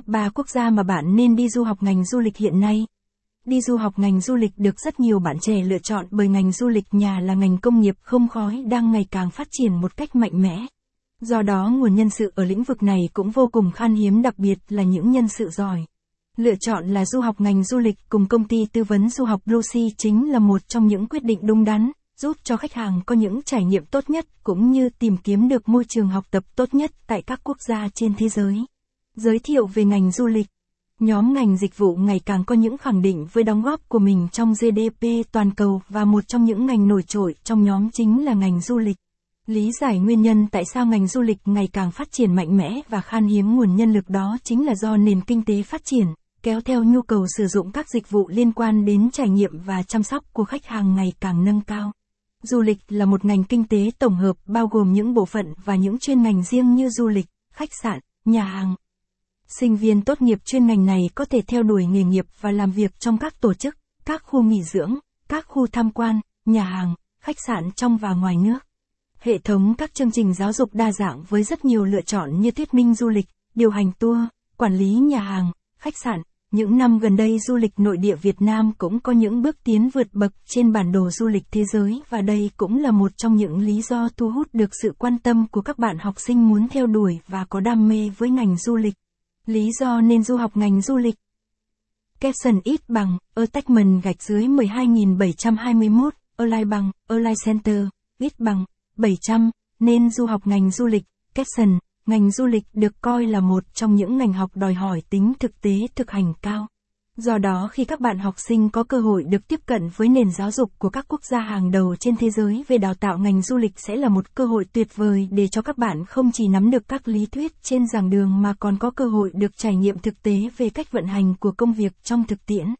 Top 3 quốc gia mà bạn nên đi du học ngành du lịch hiện nay. Đi du học ngành du lịch được rất nhiều bạn trẻ lựa chọn bởi ngành du lịch nhà là ngành công nghiệp không khói đang ngày càng phát triển một cách mạnh mẽ. Do đó nguồn nhân sự ở lĩnh vực này cũng vô cùng khan hiếm đặc biệt là những nhân sự giỏi. Lựa chọn là du học ngành du lịch cùng công ty tư vấn du học Lucy chính là một trong những quyết định đúng đắn, giúp cho khách hàng có những trải nghiệm tốt nhất cũng như tìm kiếm được môi trường học tập tốt nhất tại các quốc gia trên thế giới. Giới thiệu về ngành du lịch Nhóm ngành dịch vụ ngày càng có những khẳng định với đóng góp của mình trong GDP toàn cầu và một trong những ngành nổi trội trong nhóm chính là ngành du lịch. Lý giải nguyên nhân tại sao ngành du lịch ngày càng phát triển mạnh mẽ và khan hiếm nguồn nhân lực đó chính là do nền kinh tế phát triển, kéo theo nhu cầu sử dụng các dịch vụ liên quan đến trải nghiệm và chăm sóc của khách hàng ngày càng nâng cao. Du lịch là một ngành kinh tế tổng hợp bao gồm những bộ phận và những chuyên ngành riêng như du lịch, khách sạn, nhà hàng, Sinh viên tốt nghiệp chuyên ngành này có thể theo đuổi nghề nghiệp và làm việc trong các tổ chức, các khu nghỉ dưỡng, các khu tham quan, nhà hàng, khách sạn trong và ngoài nước. Hệ thống các chương trình giáo dục đa dạng với rất nhiều lựa chọn như thuyết minh du lịch, điều hành tour, quản lý nhà hàng, khách sạn. Những năm gần đây du lịch nội địa Việt Nam cũng có những bước tiến vượt bậc trên bản đồ du lịch thế giới và đây cũng là một trong những lý do thu hút được sự quan tâm của các bạn học sinh muốn theo đuổi và có đam mê với ngành du lịch. Lý do nên du học ngành du lịch. Capson ít bằng, attachment gạch dưới 12721, align bằng, align center, ít bằng, 700, nên du học ngành du lịch, Capson, ngành du lịch được coi là một trong những ngành học đòi hỏi tính thực tế thực hành cao. Do đó khi các bạn học sinh có cơ hội được tiếp cận với nền giáo dục của các quốc gia hàng đầu trên thế giới về đào tạo ngành du lịch sẽ là một cơ hội tuyệt vời để cho các bạn không chỉ nắm được các lý thuyết trên giảng đường mà còn có cơ hội được trải nghiệm thực tế về cách vận hành của công việc trong thực tiễn.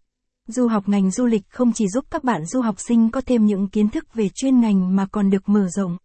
Du học ngành du lịch không chỉ giúp các bạn du học sinh có thêm những kiến thức về chuyên ngành mà còn được mở rộng